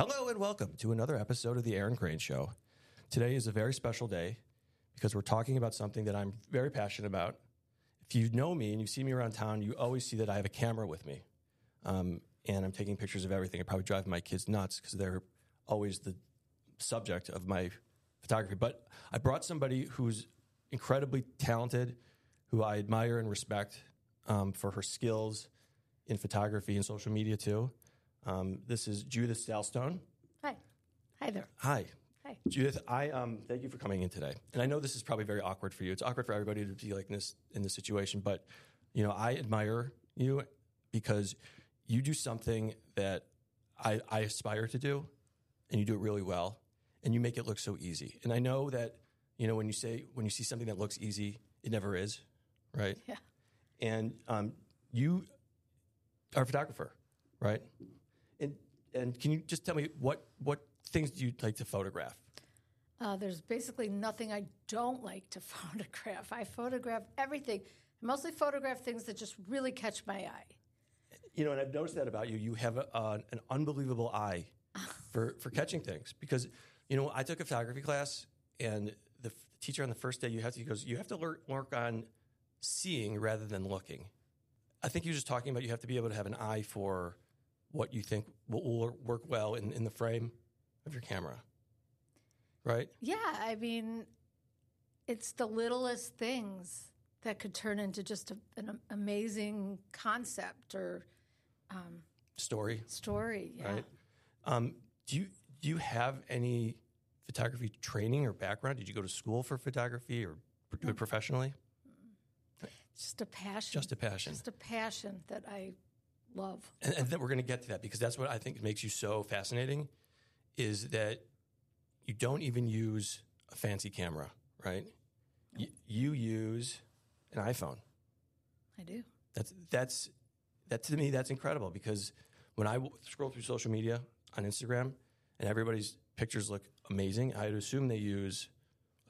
Hello and welcome to another episode of the Aaron Crane Show. Today is a very special day because we're talking about something that I'm very passionate about. If you know me and you see me around town, you always see that I have a camera with me. Um, and I'm taking pictures of everything. I probably drive my kids nuts because they're always the subject of my photography. But I brought somebody who's incredibly talented, who I admire and respect um, for her skills in photography and social media too. Um, this is Judith Salstone. Hi. Hi there. Hi. Hi. Judith, I um, thank you for coming in today. And I know this is probably very awkward for you. It's awkward for everybody to be like in this in this situation, but you know, I admire you because you do something that I, I aspire to do, and you do it really well, and you make it look so easy. And I know that you know when you say when you see something that looks easy, it never is, right? Yeah. And um, you are a photographer, right? And can you just tell me what what things do you like to photograph? Uh, there's basically nothing I don't like to photograph. I photograph everything. I mostly photograph things that just really catch my eye. You know, and I've noticed that about you. You have a, uh, an unbelievable eye for for catching things because you know I took a photography class and the f- teacher on the first day you have to he goes you have to lear- work on seeing rather than looking. I think he was just talking about you have to be able to have an eye for what you think will, work well in, in the frame of your camera, right? Yeah, I mean, it's the littlest things that could turn into just a, an amazing concept or Story, story. Yeah. right? Um, do you do you have any photography training or background? Did you go to school for photography or do it professionally? Just a passion. Just a passion. Just a passion that I love. and, and then we're going to get to that because that's what I think makes you so fascinating is that you don't even use a fancy camera, right? You, you use an iPhone. I do. That's that's that to me that's incredible because when I w- scroll through social media on Instagram and everybody's pictures look amazing, I'd assume they use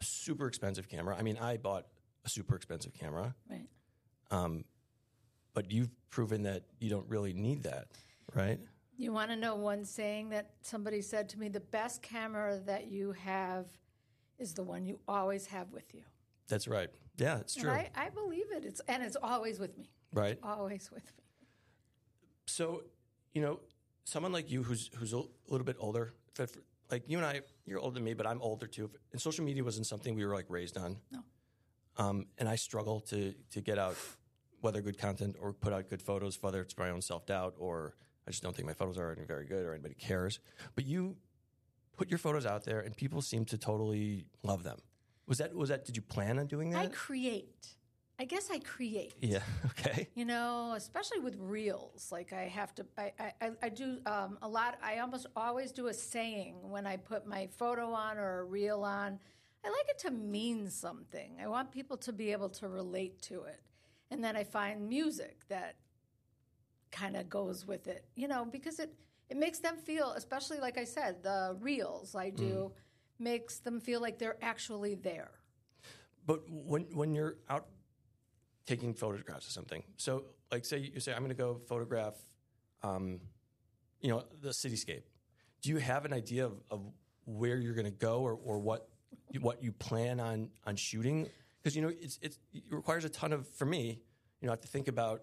a super expensive camera. I mean, I bought a super expensive camera, Right. um, but you've proven that you don't really need that, right? You want to know one saying that somebody said to me the best camera that you have is the one you always have with you. That's right. Yeah, it's true. I, I believe it. It's and it's always with me. Right. Always with me. So, you know, someone like you who's who's a little bit older, like you and I, you're older than me, but I'm older too. And social media wasn't something we were like raised on. No. Um, and I struggle to to get out whether good content or put out good photos, whether it's my own self doubt or I just don't think my photos are any very good or anybody cares. But you put your photos out there, and people seem to totally love them. Was that was that? Did you plan on doing that? I create. I guess I create. yeah. Okay. You know, especially with reels. Like I have to, I, I, I do um, a lot. I almost always do a saying when I put my photo on or a reel on. I like it to mean something. I want people to be able to relate to it. And then I find music that kind of goes with it, you know, because it, it makes them feel, especially like I said, the reels I do makes them feel like they're actually there. But when when you're out taking photographs of something, so like say you say I'm going to go photograph, um, you know, the cityscape. Do you have an idea of, of where you're going to go or, or what what you plan on on shooting? Because you know it's, it's it requires a ton of for me. You know, I have to think about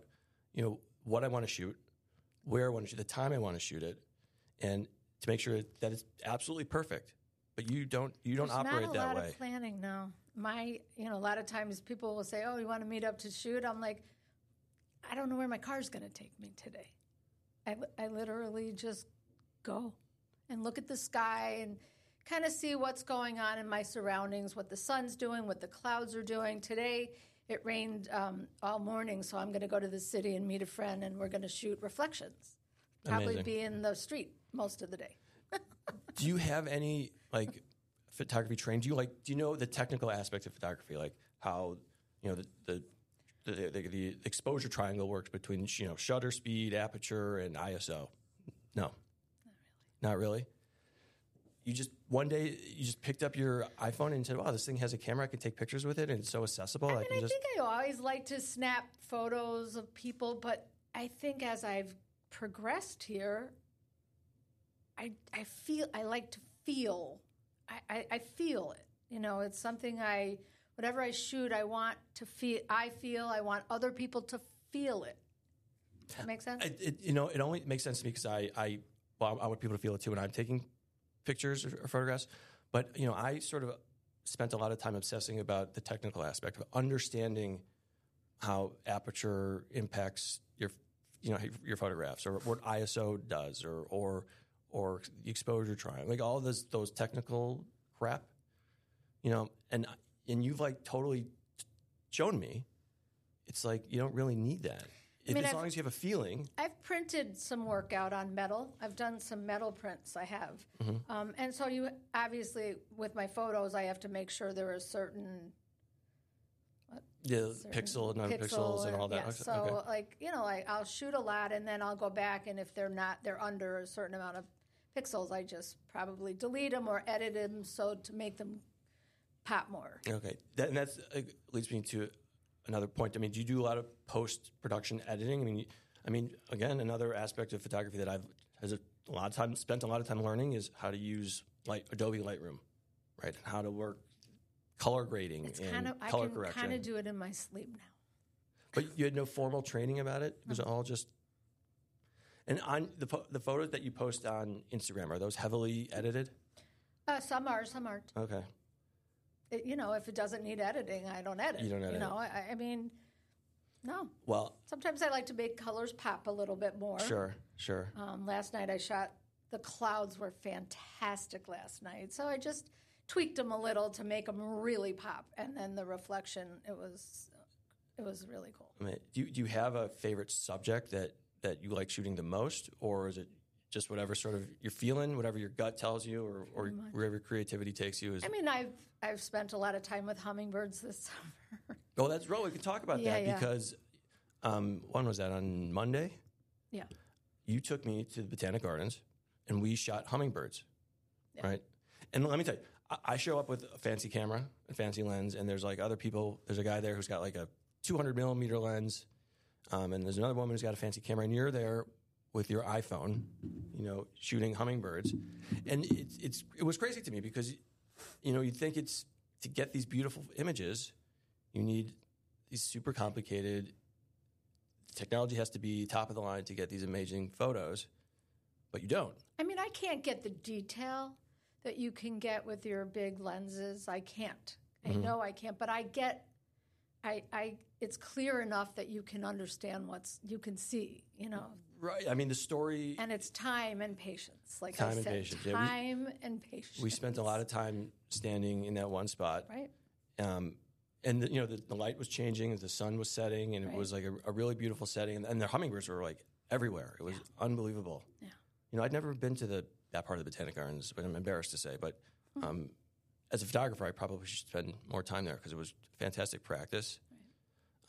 you know what I want to shoot, where I want to shoot, the time I want to shoot it, and to make sure that it's absolutely perfect. But you don't you don't There's operate not a that lot way. of planning now. My, you know, a lot of times people will say, "Oh, you want to meet up to shoot?" I'm like, I don't know where my car's going to take me today. I, I literally just go and look at the sky and kind of see what's going on in my surroundings, what the sun's doing, what the clouds are doing. Today, it rained um, all morning, so I'm going to go to the city and meet a friend, and we're going to shoot reflections. Probably Amazing. be in the street most of the day. Do you have any like photography training? Do you like do you know the technical aspects of photography, like how you know the the the, the, the exposure triangle works between you know shutter speed, aperture, and ISO? No, not really. You just one day you just picked up your iPhone and said, "Wow, this thing has a camera. I can take pictures with it, and it's so accessible. I I, mean, can I just." think I always like to snap photos of people, but I think as I've progressed here, I I feel I like to feel I, I, I feel it. You know, it's something I whatever I shoot, I want to feel. I feel. I want other people to feel it. Does That makes sense. It, it, you know, it only makes sense to me because I, I, well, I want people to feel it too when I'm taking pictures or, or photographs. But you know, I sort of spent a lot of time obsessing about the technical aspect of understanding how aperture impacts your, you know, your photographs or what ISO does or or or the exposure triangle, like all those those technical crap, you know, and and you've like totally shown me. It's like you don't really need that. If, mean, as I've- long as you have a feeling, I've printed some work out on metal. I've done some metal prints. I have, um, and so you obviously with my photos, I have to make sure there are certain the pixel and non-pixels and all that. yeah, Okay. so like you know, I, I'll shoot a lot and then I'll go back and if they're not, they're under a certain amount of pixels, I just probably delete them or edit them so to make them pop more. Okay, that, and that's uh, leads me to another point. I mean, do you do a lot of post production editing? I mean, I mean, again, another aspect of photography that I've has a, a lot of time spent a lot of time learning is how to use like Adobe Lightroom, right? And how to work color grading It's and kind of I can correction. kind of do it in my sleep now. But you had no formal training about it. It was all just. And on the the photos that you post on Instagram are those heavily edited? Uh, some are, some aren't. Okay. It, you know, if it doesn't need editing, I don't edit. You don't edit You know, I, I mean, no. Well, Sometimes I like to make colors pop a little bit more. sure, sure. Um, last night I shot the clouds were fantastic last night, so I just tweaked them a little to make them really pop, and then the reflection it was it was really cool. I mean, do you, do you have a favorite subject that, that you like shooting the most, or is it just whatever sort of you're feeling, whatever your gut tells you, or, or wherever your creativity takes you? Is I mean, I've I've spent a lot of time with hummingbirds this summer. oh, that's right. We can talk about Yeah, that yeah. because um, when was that on Monday? yeah, You took me to the Botanic Gardens, and we shot hummingbirds, right? And let me tell you, I, I show up with a fancy camera, a fancy lens, and there's like other people. There's a guy there who's got like a 200 millimeter lens, um, and there's another woman who's got a fancy camera, and you're there with your iPhone, you know, shooting hummingbirds, and it's it's it was crazy to me because, you know, you'd think it's to get these beautiful images, you need these super complicated technology has to be top of the line to get these amazing photos, but you don't. I mean, I can't get the detail that you can get with your big lenses. I can't. I mm-hmm. know I can't, but I get. I, I, it's clear enough that you can understand what's you can see, you know, Right. I mean, the story. and it's time and patience. Like Time I and said, patience, yeah, we- time and patience. we spent a lot of time standing in that one spot, right. um, and the, you know the, the light was changing, the sun was setting, and it was like a, a really beautiful setting, and, and the hummingbirds were like everywhere. It was unbelievable. Yeah. You know, I'd never been to the that part of the Botanic Gardens, but I'm embarrassed to say. But um, as a photographer, I probably should spend more time there because it was fantastic practice.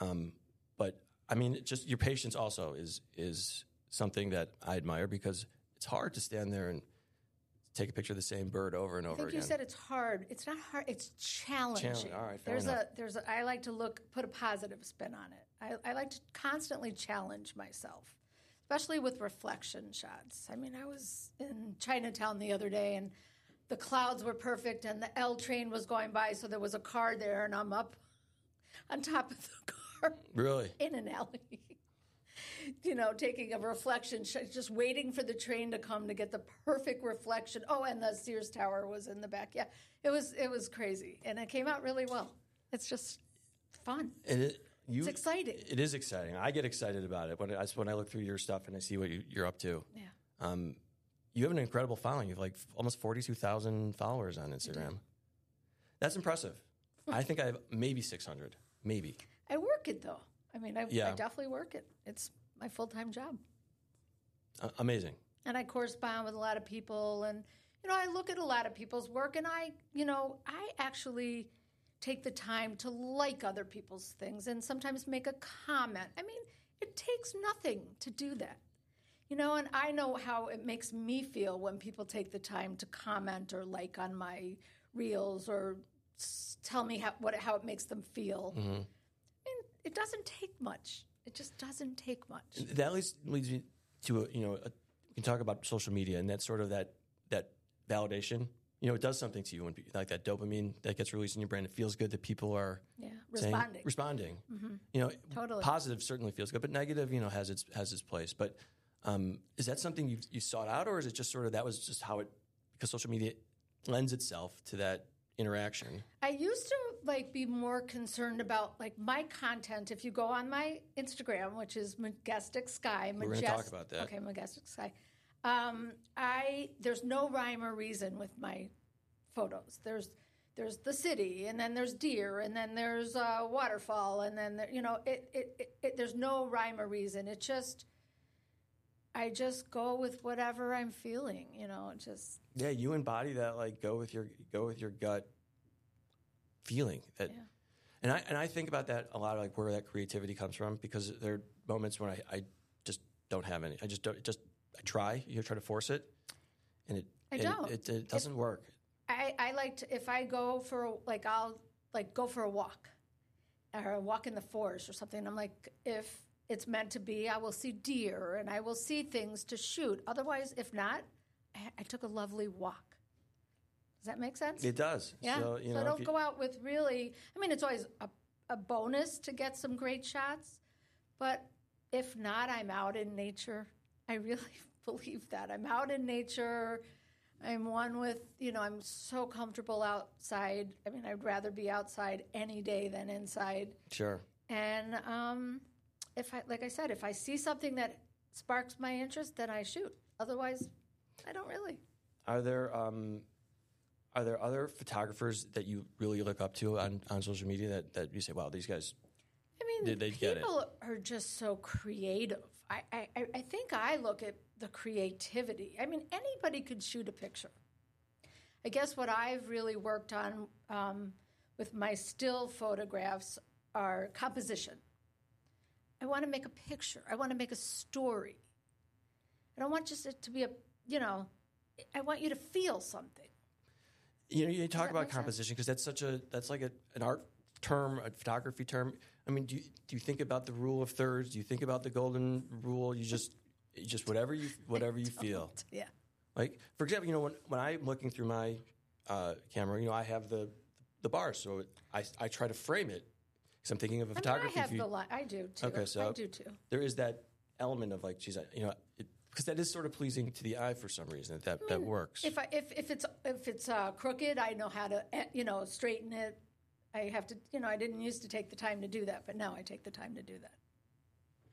Um, but I mean, just your patience also is is something that I admire because it's hard to stand there and take a picture of the same bird over and over I think again. you said it's hard. It's not hard. It's challenging. Challenge- all right, fair there's enough. a there's a. I like to look put a positive spin on it. I, I like to constantly challenge myself, especially with reflection shots. I mean, I was in Chinatown the other day and the clouds were perfect and the L train was going by, so there was a car there, and I'm up on top of the car really? in an alley. You know, taking a reflection, just waiting for the train to come to get the perfect reflection. Oh, and the Sears Tower was in the back. Yeah, it was it was crazy, and it came out really well. It's just fun. And it, you, It's exciting. It is exciting. I get excited about it when I, when I look through your stuff and I see what you, you're up to. Yeah. Um, you have an incredible following. You have like almost 42,000 followers on Instagram. That's impressive. I think I have maybe 600. Maybe. I work it though. I mean, I, Yeah. I definitely work it. It's my full time job. Uh, amazing. and I correspond with a lot of people and you know I look at a lot of people's work and I you know I actually take the time to like other people's things and sometimes make a comment. I mean, it takes nothing to do that. You know, and I know how it makes me feel when people take the time to comment or like on my reels or s- tell me how what how it makes them feel. I mean, it doesn't take much. It just doesn't take much. That leads, leads me to, a, you know, a, we can talk about social media and that sort of that that validation. You know, it does something to you when like that dopamine that gets released in your brain. It feels good that people are Yeah, saying- responding. responding. Mm-hmm. You know, Totally. positive certainly feels good, but negative, you know, has its has its place. But um, is that something you you sought out, or is it just sort of that was just how it because social media lends itself to that interaction? I used to like be more concerned about like my content. If you go on my Instagram, which is Majestic Sky, We're gonna talk about that. Okay, Majestic Sky. Um, I there's no rhyme or reason with my photos. There's there's the city, and then there's deer, and then there's a waterfall, and then there, you know it, it, it, it. There's no rhyme or reason. It just I just go with whatever I'm feeling. You know, it just Yeah, you embody that. Like go with your go with your gut feeling. That, Yeah. and I and I think about that a lot, like where that creativity comes from, because there are moments when I, I just don't have any. I just don't. Just I try. You try to force it, and it I don't. It, it doesn't work. I, I like to if I go for a- like I'll like go for a walk or a walk in the forest or something. I'm like if it's meant to be, I will see deer and I will see things to shoot. Otherwise, if not, I, I took a lovely walk. Does that make sense? It does. yeah. So you so know, don't you- go out with really. I mean, it's always a, a bonus to get some great shots, but if not, I'm out in nature. I really believe that I'm out in nature. I'm one with, you know, I'm so comfortable outside. I mean, I'd rather be outside any day than inside. sure. And um, if I, like I said, if I see something that sparks my interest, then I shoot. Otherwise, I don't really. Are there um, are there other photographers that you really look up to on, on social media that, that you say, wow, these guys? I mean, Did they get it? people are just so creative. I, I, I- I think I look at the creativity. I mean, anybody could shoot a picture. I guess what I've really worked on um, with my still photographs are composition. I want to make a picture. I want to make a story. I don't want just it to be a, you know, I want you to feel something. You know, you talk that about composition because that's such a that's like a, an art term, a photography term. I mean, do you, do you think about the rule of thirds? Do you think about the golden rule? You just just whatever you whatever you feel. Yeah. Like for example, you know when when I'm looking through my uh, camera, you know I have the the bars, so I I try to frame it because I'm thinking of a I mean, photography. I have view. the line. I do too. Okay, so- I do too. there is that element of like, geez, I, you know, because that is sort of pleasing to the eye for some reason. That that, that works. If I if, if it's if it's uh, crooked, I know how to eh, you know straighten it. I have to you know I didn't used to take the time to do that, but now I take the time to do that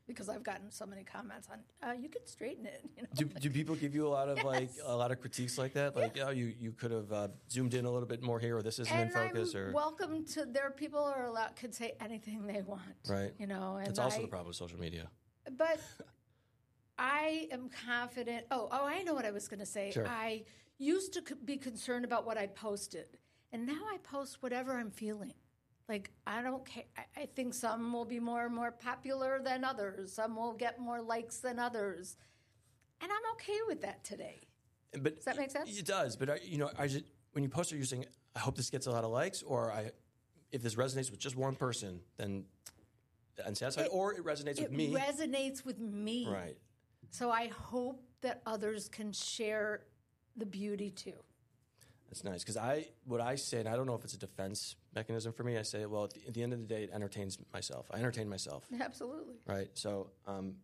because I've gotten so many comments on uh, you could straighten it. You know, do, do people give you a lot of like a lot of critiques like that? Like, oh, you you could have uh, zoomed in a little bit more here, or this isn't in focus, I'm or welcome to there. People are allowed could say anything they want, Right. You know, and that's also I, the problem with social media. but I am confident. Oh, oh, I know what I was going to say. Sure. I used to be concerned about what I posted, and now I post whatever I'm feeling. Like I don't care. I, I think some will be more and more popular than others. Some will get more likes than others, and I'm okay with that today. But Does that make sense? It does. But you know, are you, when you post it, you're saying, I hope this gets a lot of likes, or I, if this resonates with just one person, then I'm satisfied, or it resonates It with me. It resonates with me. right. So I hope that others can share the beauty too. That's nice because I what I say, and I don't know if it's a defense mechanism for me. I say, well, at the, at the end of the day, it entertains myself. I entertain myself, Absolutely. right? So um,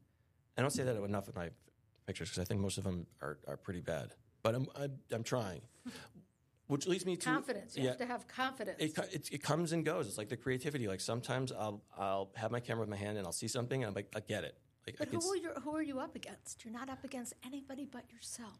I don't say that enough with my pictures because I think most of them are, are pretty bad. But I'm I'm, I'm trying, which leads me to Confidence. You yeah, have to have confidence. it, it, it comes and goes. It's like the creativity. Like sometimes I'll I'll have my camera with my hand and I'll see something and I'm like, I get it. Like But can, who are, you, who are you up against? You're not up against anybody but yourself.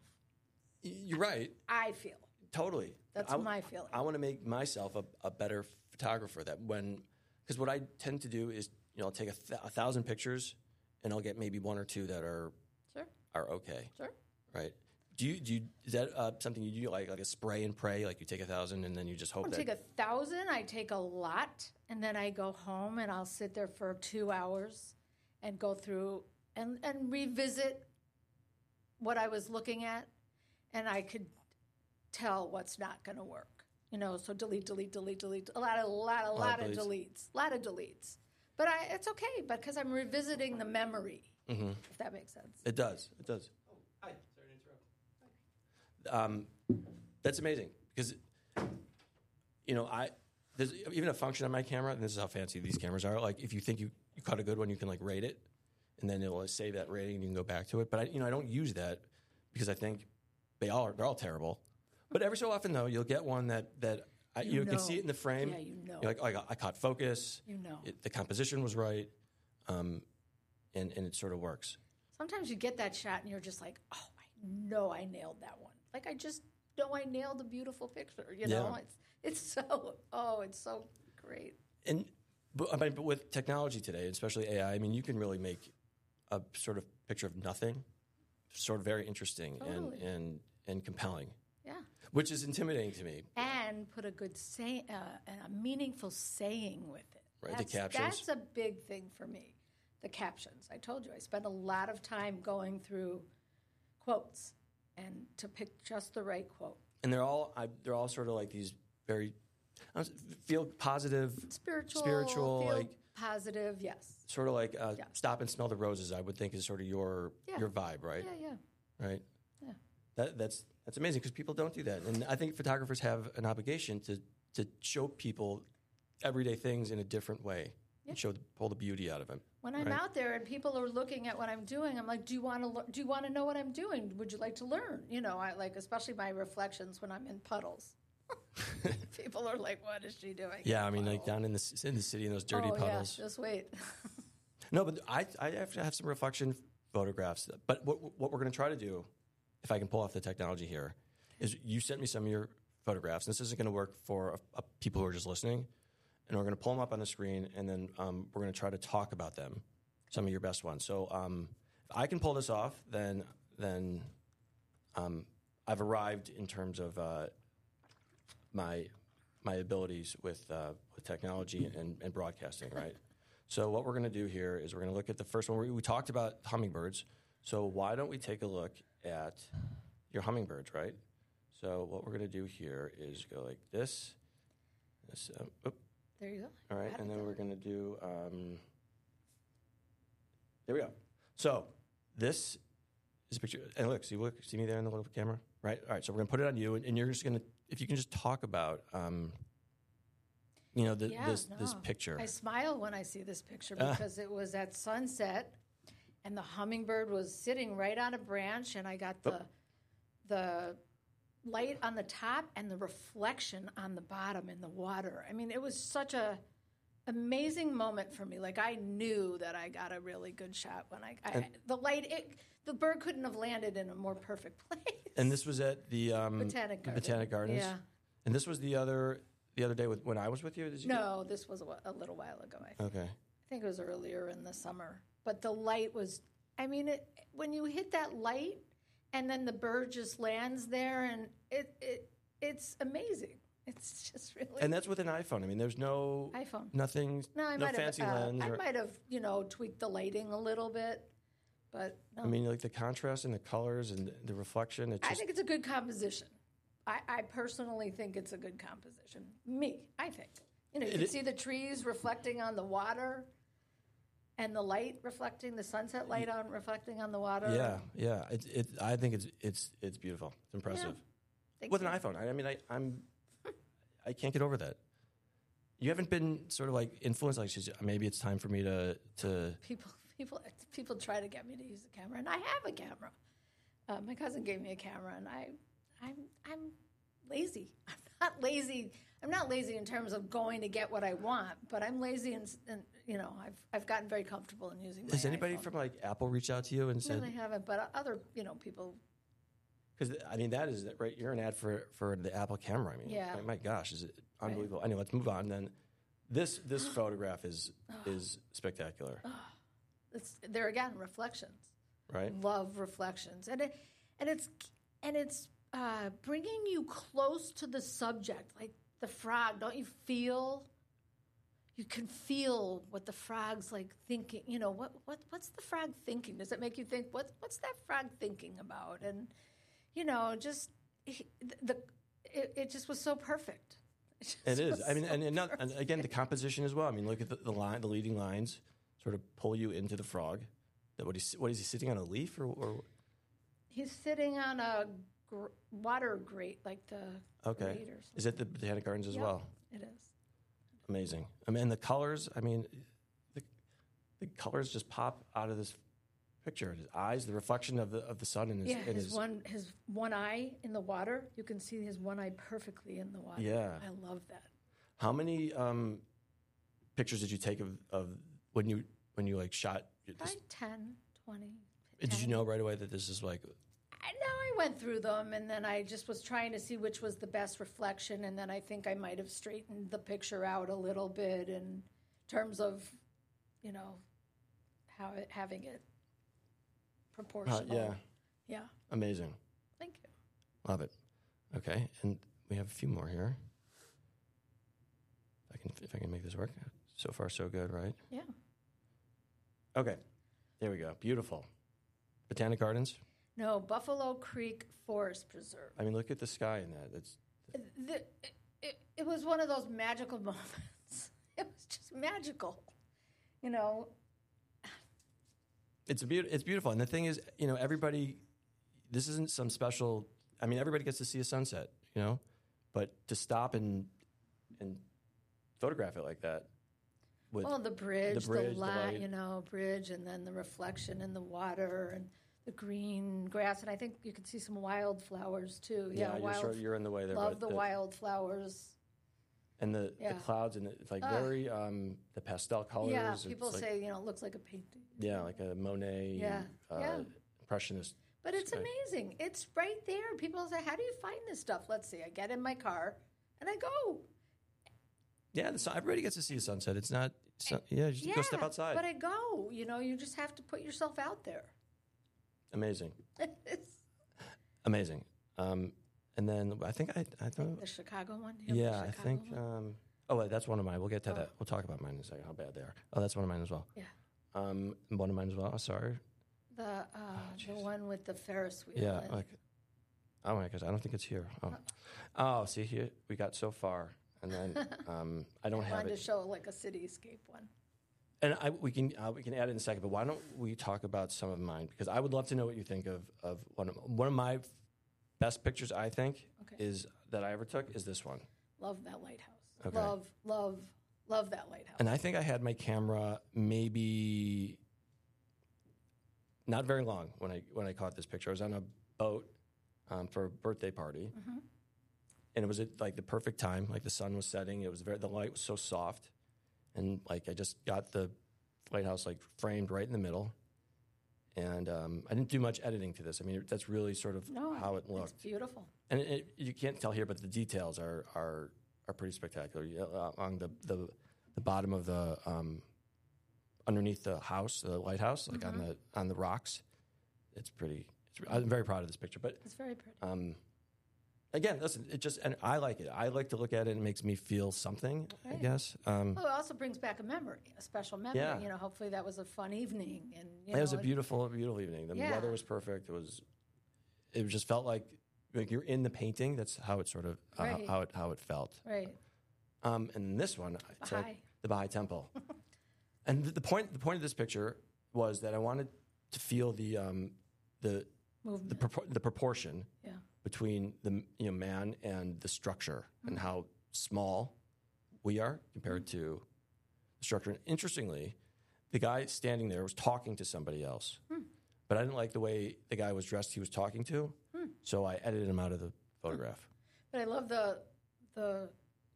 you're right. I feel. Totally. That's I, my feeling. I want to make myself a, a better photographer. That when, because what I tend to do is, you know, I'll take a, th- a thousand pictures, and I'll get maybe one or two that are Sure, are okay, sure. right? Do you do you, is that uh, something you do like like a spray and pray? Like you take a thousand and then you just hope I that take a thousand. I take a lot, and then I go home and I'll sit there for two hours and go through and and revisit what I was looking at, and I could tell what's not going to work. You know, so delete, delete, delete, delete. A lot, a lot, a lot of deletes. deletes. A lot of deletes. But I, it's okay because I'm revisiting the memory. If that makes sense. it does it does. Hi, sorry to interrupt. Um, That's amazing because, you know, I there's even a function on my camera, and this is how fancy these cameras are. Like, if you think you, caught a good one, you can like rate it, and then it'll save that rating, and you can go back to it. But I, you know, I don't use that because I think they all are, they're all terrible. But every so often, though, you'll get one that that I, you, You can see it in the frame. Yeah, you know. You're like, oh, I, got, I caught focus. You know. it, the composition was right, um, and and it sort of works. Sometimes you get that shot and you're just like, oh, I know I nailed that one. Like I just know I nailed a beautiful picture. You know, Yeah. it's it's so oh, it's so great. And but, I mean, but with technology today, especially AI, I mean, you can really make a sort of picture of nothing, sort of very interesting Totally. and and and compelling, Yeah. which is intimidating to me. And put a good say, uh, and a meaningful saying with it. Right, the captions. That's a big thing for me. The captions. I told you I spend a lot of time going through quotes and to pick just the right quote. And they're all I, they're all sort of like these very feel positive, Spiritual, Spiritual, like- positive. Yes. sort of like uh, Yeah. stop and smell the roses. I would think is sort of your Yeah. your vibe, right? Yeah, yeah. Right. Yeah. That, that's that's amazing because people don't do that, and I think photographers have an obligation to to show people everyday things in a different way and show the, pull the beauty out of them. When I'm Right. out there and people are looking at what I'm doing, I'm like, "Do you want to? Do you want to know what I'm doing? Would you like to learn?" You know, I like especially my reflections when I'm in puddles. people are like, "What is she doing?" Yeah, I mean, like down in the in the city in those dirty oh, puddles. Yeah, just wait. No, but I I have to have some reflection photographs. But what what we're going to try to do, if I can pull off the technology here, is you sent me some of your photographs. And this isn't going to work for uh, people who are just listening, and we're going to pull them up on the screen, and then um, we're going to try to talk about them, some of your best ones. So um, if I can pull this off, then then um, I've arrived in terms of uh, my my abilities with uh, with technology and, and broadcasting, right? So what we're going to do here is we're going to look at the first one. We, we talked about hummingbirds. So why don't we take a look at your hummingbirds, right? So what we're going to do here is go like this. this um, oop, there you go. all right, and then we're going to do. Um, there we go. So this is a picture. And look, see, look, see me there in the little camera, right? All right. So we're going to put it on you, and, and you're just going to, if you can just talk about, um, you know, the, Yeah, this this picture. I smile when I see this picture Ah. because it was at sunset, and the hummingbird was sitting right on a branch, and I got Oh. the the light on the top and the reflection on the bottom in the water. I mean, it was such a amazing moment for me. Like I knew that I got a really good shot when I, I the light. It, the bird couldn't have landed in a more perfect place. and this was at the um, Botanic Garden. Botanic Gardens. Yeah. And this was the other the other day with when I was with you. You No, this was a, a little while ago. I think. Okay. I think it was earlier in the summer. But the light was, I mean, it, when you hit that light and then the bird just lands there and it, it it's amazing. It's just really And that's with an iPhone. I mean, there's no iPhone. nothing, No, I no might fancy have, uh, lens. I might have, you know, tweaked the lighting a little bit, but no. I mean, like the contrast and the colors and the reflection. It's I think it's a good composition. I, I personally think it's a good composition. Me, I think. You know, you It can see the trees reflecting on the water and the light reflecting, the sunset light on reflecting on the water. yeah, yeah. It, it, I think it's it's it's beautiful. It's impressive. Thank with an iPhone. I, I mean, I, I'm I can't get over that. You haven't been sort of like influenced, like she's- maybe it's time for me to to. people people people try to get me to use a camera and I have a camera. Uh, my cousin gave me a camera and I I'm I'm lazy. I'm not lazy. I'm not lazy in terms of going to get what I want, but I'm lazy and, and you know I've I've gotten very comfortable in using. Has anybody iPhone. from like Apple reached out to you and said? No, they haven't, but other you know people. because I mean that is right? You're an ad for for the Apple camera. I mean, Yeah. my, my gosh, is it unbelievable? Anyway, let's move on. Then this this photograph is is spectacular, It's there again reflections. right? love reflections and it and it's and it's uh, bringing you close to the subject like the frog don't you feel you can feel what the frog's like thinking you know what, what what's the frog thinking does it make you think what what's that frog thinking about and you know just he- the it, it just was so perfect just It is. I mean, so and, and, not, and again, the composition as well. I mean, look at the, the line, the leading lines, sort of pull you into the frog. That what he's what is he sitting on a leaf or, or He's sitting on a gr- water grate, like the Okay. grate or something. Is it the Botanic Gardens as Yep. well? It is. Amazing. I mean, the colors. I mean, the the colors just pop out of this picture. His eyes, the reflection of the of the sun in his Yeah, in his his one his one eye in the water. You can see his one eye perfectly in the water. Yeah. I love that. How many um, pictures did you take of, of when you when you like shot? This, Probably 10, 20. did you know right away that this is like? I know I went through them and then I just was trying to see which was the best reflection and then I think I might have straightened the picture out a little bit in terms of, you know, how it, having it proportional. Uh, yeah, Yeah. amazing. Thank you. Love it. Okay, and we have a few more here. If I can if I can make this work. So far, so good, right? Yeah. Okay, there we go. Beautiful. Botanic Gardens. No, Buffalo Creek Forest Preserve. I mean, look at the sky in that. It's The, it, it, it was one of those magical moments. It was just magical. You know, it's a beaut- it's beautiful. And the thing is, you know, everybody. This isn't some special. I mean, everybody gets to see a sunset, you know, but to stop and and photograph it like that well, the bridge, the, bridge, the light, you know, bridge, and then the reflection in the water and the green grass, and I think you can see some wildflowers too. Yeah, yeah, you're wild. sort you're in the way there. love but the wildflowers. and the, Yeah. the clouds and it's like Ah. very um the pastel colors. Yeah, people like- say you know it looks like a painting. yeah, like a Monet, Yeah, uh, yeah. impressionist. But it's amazing. It's right there. People say, "How do you find this stuff?" Let's see. I get in my car and I go. Yeah, the sun, everybody gets to see a sunset. It's not. Sun, yeah, just yeah, go step outside. But I go. You know, you just have to put yourself out there. Amazing, amazing. Um, and then I think I I thought the Chicago one. Do you have Yeah, the I think. Um, oh, wait, that's one of mine. We'll get to Oh. that. We'll talk about mine in a second. How bad they are. Oh, that's one of mine as well. Yeah. Um, one of mine as well. Oh, sorry. The uh, the one with the Ferris wheel. Yeah. Like. Oh my gosh, I don't think it's here. Oh. Oh, see here we got so far, and then um, I don't I have wanted to show like a cityscape one. And I, we can uh, we can add it in a second. But why don't we talk about some of mine? Because I would love to know what you think of of one of one of my best pictures. I think Okay. is that I ever took is this one. Love that lighthouse. Okay. Love, love, love that lighthouse. And I think I had my camera maybe not very long when I when I caught this picture. I was on a boat um, for a birthday party, Mm-hmm. And it was at like the perfect time. Like the sun was setting. It was very the light was so soft, and like I just got the lighthouse like framed right in the middle. And um, I didn't do much editing to this. I mean, that's really sort of no, how it It's looked. beautiful. And it, it, you can't tell here, but the details are are are pretty spectacular. You- Uh, on the, the the bottom of the um, underneath the house, the lighthouse, like on the on the rocks, it's pretty. It's, I'm very proud of this picture. But It's very pretty. um, again, listen, it just and I like it. I like to look at it. and It makes me feel something. I guess. Um, Oh, it also brings back a memory, a special memory. Yeah. You know, hopefully that was a fun evening, and you it was a beautiful, beautiful evening. The Yeah. weather was perfect. It was. It just felt like like you're in the painting. That's how it sort of uh, Right. how it how it felt. right. Um, and this one, I took Baha'i. the Baha'i Temple. and the, the point, the point of this picture was that I wanted to feel the um, the the, Movement. propor- the proportion yeah. Between the you know man and the structure and how small we are compared to the structure. And interestingly, the guy standing there was talking to somebody else, Hmm. but I didn't like the way the guy was dressed. He was talking to, Hmm. so I edited him out of the photograph. But I love the the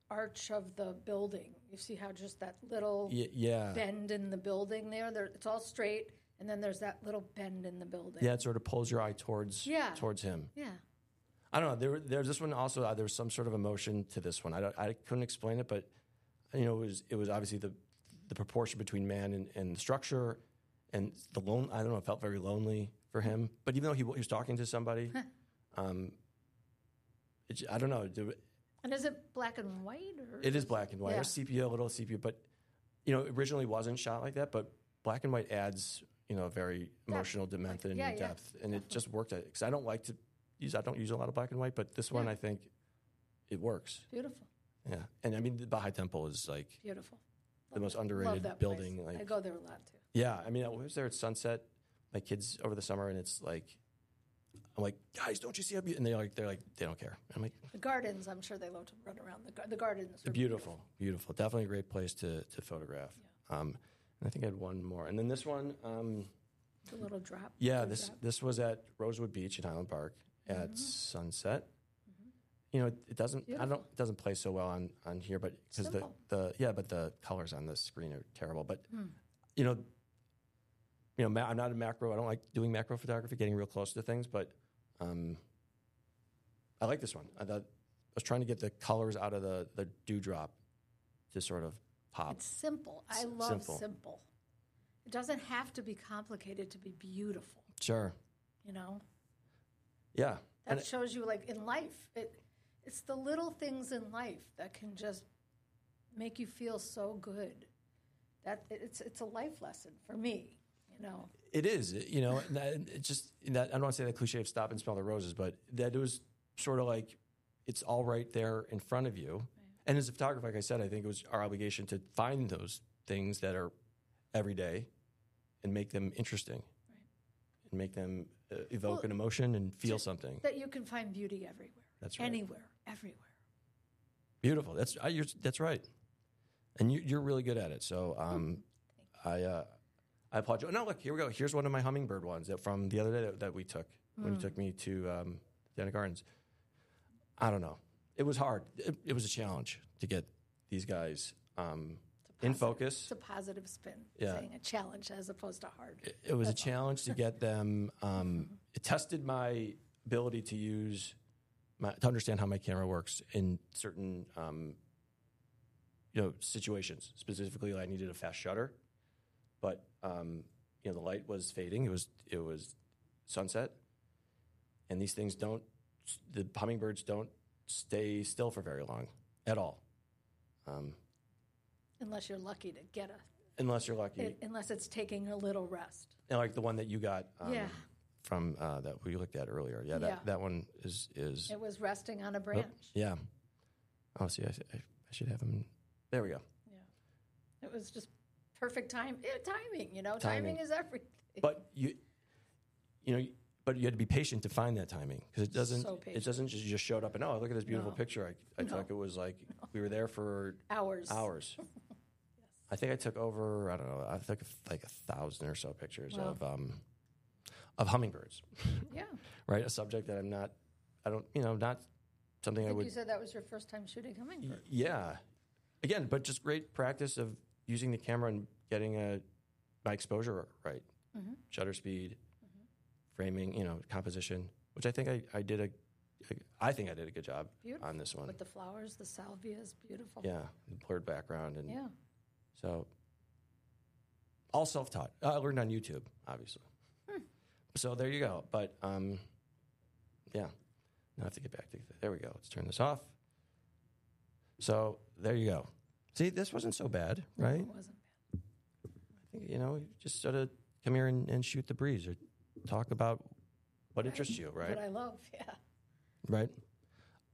arch of the building. You see how just that little Y- yeah, bend in the building there. There, it's all straight, and then there's that little bend in the building. yeah, it sort of pulls your eye towards Yeah. towards him. Yeah. I don't know. There, there's this one also. Uh, there was some sort of emotion to this one. I, don't, I couldn't explain it, but you know, it was it was obviously the the proportion between man and, and structure, and the lone. I don't know. It felt very lonely for him. But even though he, he was talking to somebody, um, it, I don't know. There- And is it black and white or It is black and white. Yeah. Or sepia, a little sepia, but you know, originally wasn't shot like that. But black and white adds you know a very emotional dimension yeah, and yeah, depth, and it just worked. Because I don't like to use. I don't use a lot of black and white, but this one Yeah. I think it works. beautiful? Yeah, and I mean the Baha'i Temple is like Beautiful. the most Love underrated building. Place. I go there a lot too. yeah, I mean I was there at sunset, my kids over the summer, and it's like I'm like, guys, don't you see how beautiful? And they're like, they're like, they don't care. I'm like, The gardens, I'm sure they love to run around the, gar- the gardens. Are beautiful, beautiful. Definitely a great place to, to photograph. Um, and I think I had one more. And then this one, um, The little drop. yeah, little this drop. this was at Rosewood Beach in Highland Park at Mm-hmm. sunset. You know, it, it doesn't. I don't. It doesn't play so well on on here, but because the the yeah, but the colors on the screen are terrible. But Hmm. you know, you know, ma- I'm not a macro. I don't like doing macro photography, getting real close to things. But um, I like this one. I thought I was trying to get the colors out of the the dewdrop to sort of pop. It's simple. I love simple. simple. It doesn't have to be complicated to be beautiful, Sure. you know? Yeah. That And shows you, like, in life, it, it's the little things in life that can just make you feel so good. That it's it's a life lesson for me, you know. It is, you know, and that, it just that I don't want to say that cliche of stop and smell the roses, but that it was sort of like it's all right there in front of you. And as a photographer, like I said, I think it was our obligation to find those things that are every day and make them interesting and make them evoke Well, an emotion and feel something. That you can find beauty everywhere. That's right. Anywhere, everywhere. Beautiful. That's I, you're, that's right, and you, you're really good at it. So um, I uh, I you. No, look, here we go. Here's one of my hummingbird ones that from the other day that, that we took when you took me to um, Dana Gardens. I don't know. It was hard. It, it was a challenge to get these guys um, in focus. It's a positive spin, Yeah. saying a challenge as opposed to hard. It, it was a challenge to get them. Um, it tested my ability to use my, to understand how my camera works in certain um, you know situations. Specifically, I needed a fast shutter, but um, you know the light was fading. It was it was sunset, and these things don't. The hummingbirds don't stay still for very long at all, um, Unless you're lucky to get a, unless you're lucky. it, unless it's taking a little rest. And like the one that you got um, Yeah. from uh, that we looked at earlier. Yeah, that, Yeah. that one is is It was resting on a oh, branch. yeah. Oh, see, I, I, I should have them. There we go. Yeah, it was just perfect time. eh, timing, you know, Timing. timing, is everything. But you, you know, but you had to be patient to find that timing because it doesn't. So it doesn't just just showed up and oh look at this beautiful No. picture. I I No. feel like it was like we were there for Hours. hours. I think I took over. I don't know. I took like a thousand or so pictures Wow. of um, of hummingbirds. Yeah. right, a subject that I'm not. I don't. You know, not something I I would. you said that was your first time shooting hummingbird. Yeah. Again, but just great practice of using the camera and getting a, my exposure right, Mm-hmm. shutter speed, framing, you know, composition, which I think I, I did a, I think I did a good job Beautiful. on this one. With the flowers, the salvia is beautiful. Yeah, the blurred background and Yeah. So all self-taught. Uh, I learned on YouTube, obviously. Hmm. So there you go. But um, yeah, now I have to get back to there. We go. Let's turn this off. So there you go. See, this wasn't so bad, No, right? It wasn't. bad. I think, you know, just sort of come here and, and shoot the breeze or talk about what interests you, right? What I love. Yeah. Right.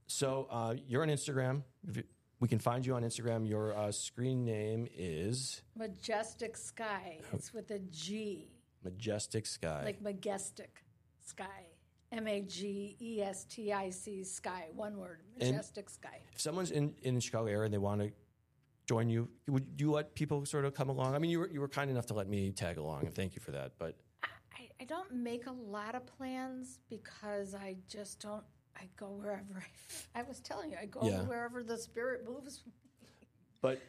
So uh, you're on Instagram. You- We can find you on Instagram. Your uh, screen name is Majestic Sky. It's with a G, Majestic Sky. like majestic sky. M A G E S T I C Sky. One word. Majestic Sky. if someone's in, in the Chicago area and they want to join you, would you let people sort of come along? I mean, you were, you were kind enough to let me tag along, and thank you for that. But I, I don't make a lot of plans because I just don't. I go wherever I. I was telling you, I go Yeah. wherever the spirit moves. but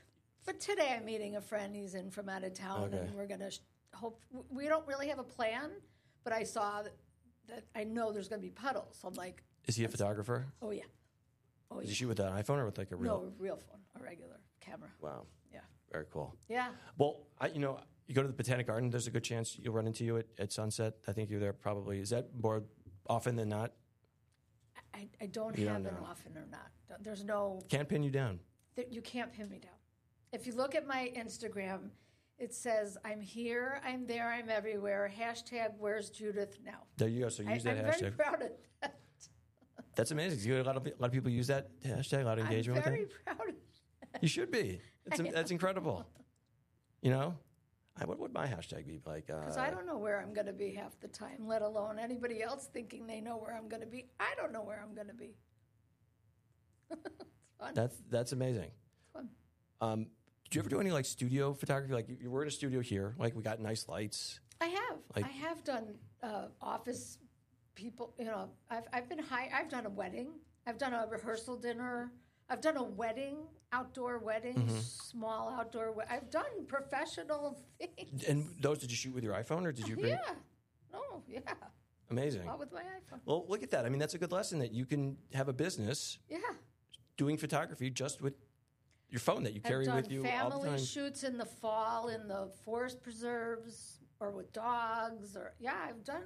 But today I'm meeting a friend. He's in from out of town, Okay. and we're gonna sh- hope. We don't really have a plan, but I saw that, that I know there's gonna be puddles. So I'm like, is he a photographer? oh yeah, oh Does yeah. he shoot with an iPhone or with like a real? No, real phone, a regular camera. Wow, Yeah, very cool. yeah. Well, I, you know, you go to the Botanic Garden. There's a good chance you'll run into you at, at sunset. I think you're there probably. Is that more often than not? I, I don't You have don't know. often or not. There's no. Can't pin you down. that you can't pin me down. If you look at my Instagram, it says I'm here, I'm there, I'm everywhere. Hashtag Where's Judith now? There you go. So use I, that I'm hashtag. very proud of that. That's amazing. You a lot of a lot of people use that hashtag. A lot of engagement I'm very with proud of that. You should be. It's, that's incredible. You know, I, what would my hashtag be like? Because Uh, I don't know where I'm going to be half the time, let alone anybody else thinking they know where I'm going to be. I don't know where I'm going to be. that's that's amazing. fun. Um, did you ever do any like studio photography? Like you, you were in a studio here, like we got nice lights. I have. Like- I have done uh, office people. You know, I've I've been high. I've done a wedding. I've done a rehearsal dinner. I've done a wedding, outdoor wedding, Mm-hmm. small outdoor. We- I've done professional things. And those did you shoot with your iPhone or did you bring? Yeah. Oh, yeah. Amazing. All with my iPhone. Well, look at that. I mean, that's a good lesson that you can have a business Yeah. doing photography just with your phone that you carry with you all the family time. shoots in the fall in the forest preserves or with dogs or yeah, I've done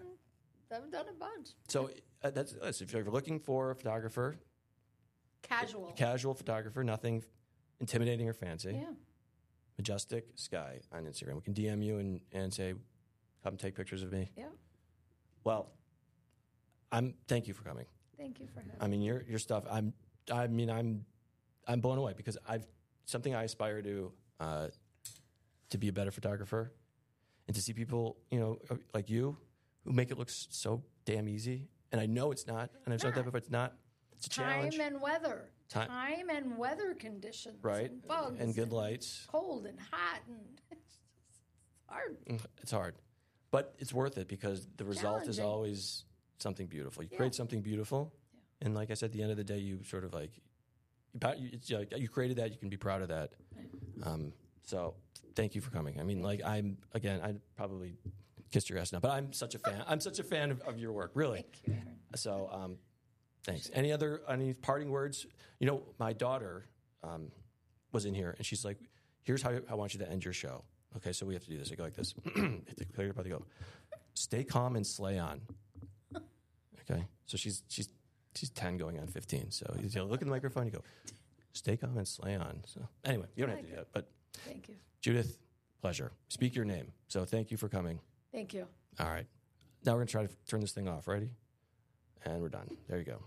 I've done a bunch. So uh, that's that's- if you're ever looking for a photographer, Casual. casual photographer, nothing intimidating or fancy. yeah. Majestic Sky on Instagram. We can DM you and, and say, come take pictures of me. Yeah. Well, I'm thank you for coming. Thank you for having I mean, your your stuff. I'm. I mean, I'm. I'm blown away because I've something I aspire to uh, to be a better photographer, and to see people, you know, uh, like you, who make it look so damn easy. And I know it's not, and I've said that before. It's not. It's a time and weather. Time- Time and weather conditions. right? And bugs And good lights. cold and hot and it's just hard. Mm, It's hard, but it's worth it because the result is always something beautiful. You Yeah. create something beautiful, and like I said, at the end of the day, you sort of like you, you, it's like you created that. You can be proud of that. Um, so thank you for coming. I mean, like I'm again, I probably kissed your ass now, but I'm such a fan. I'm such a fan of, of your work, really. Thank you, So um, thanks. Any other any parting words? You know, my daughter um, was in here, and she's like, "Here's how I want you to end your show." Okay, so we have to do this. I go like this. Clear button. Go. Stay calm and slay on. Okay, so she's she's she's ten going on fifteen. So you look at the microphone. You go. Stay calm and slay on. So anyway, you don't have to do that. But Thank you. Judith, pleasure. Speak your name. So thank you for coming. Thank you. All right. Now we're going to try to turn this thing off. Ready? And we're done. There you go.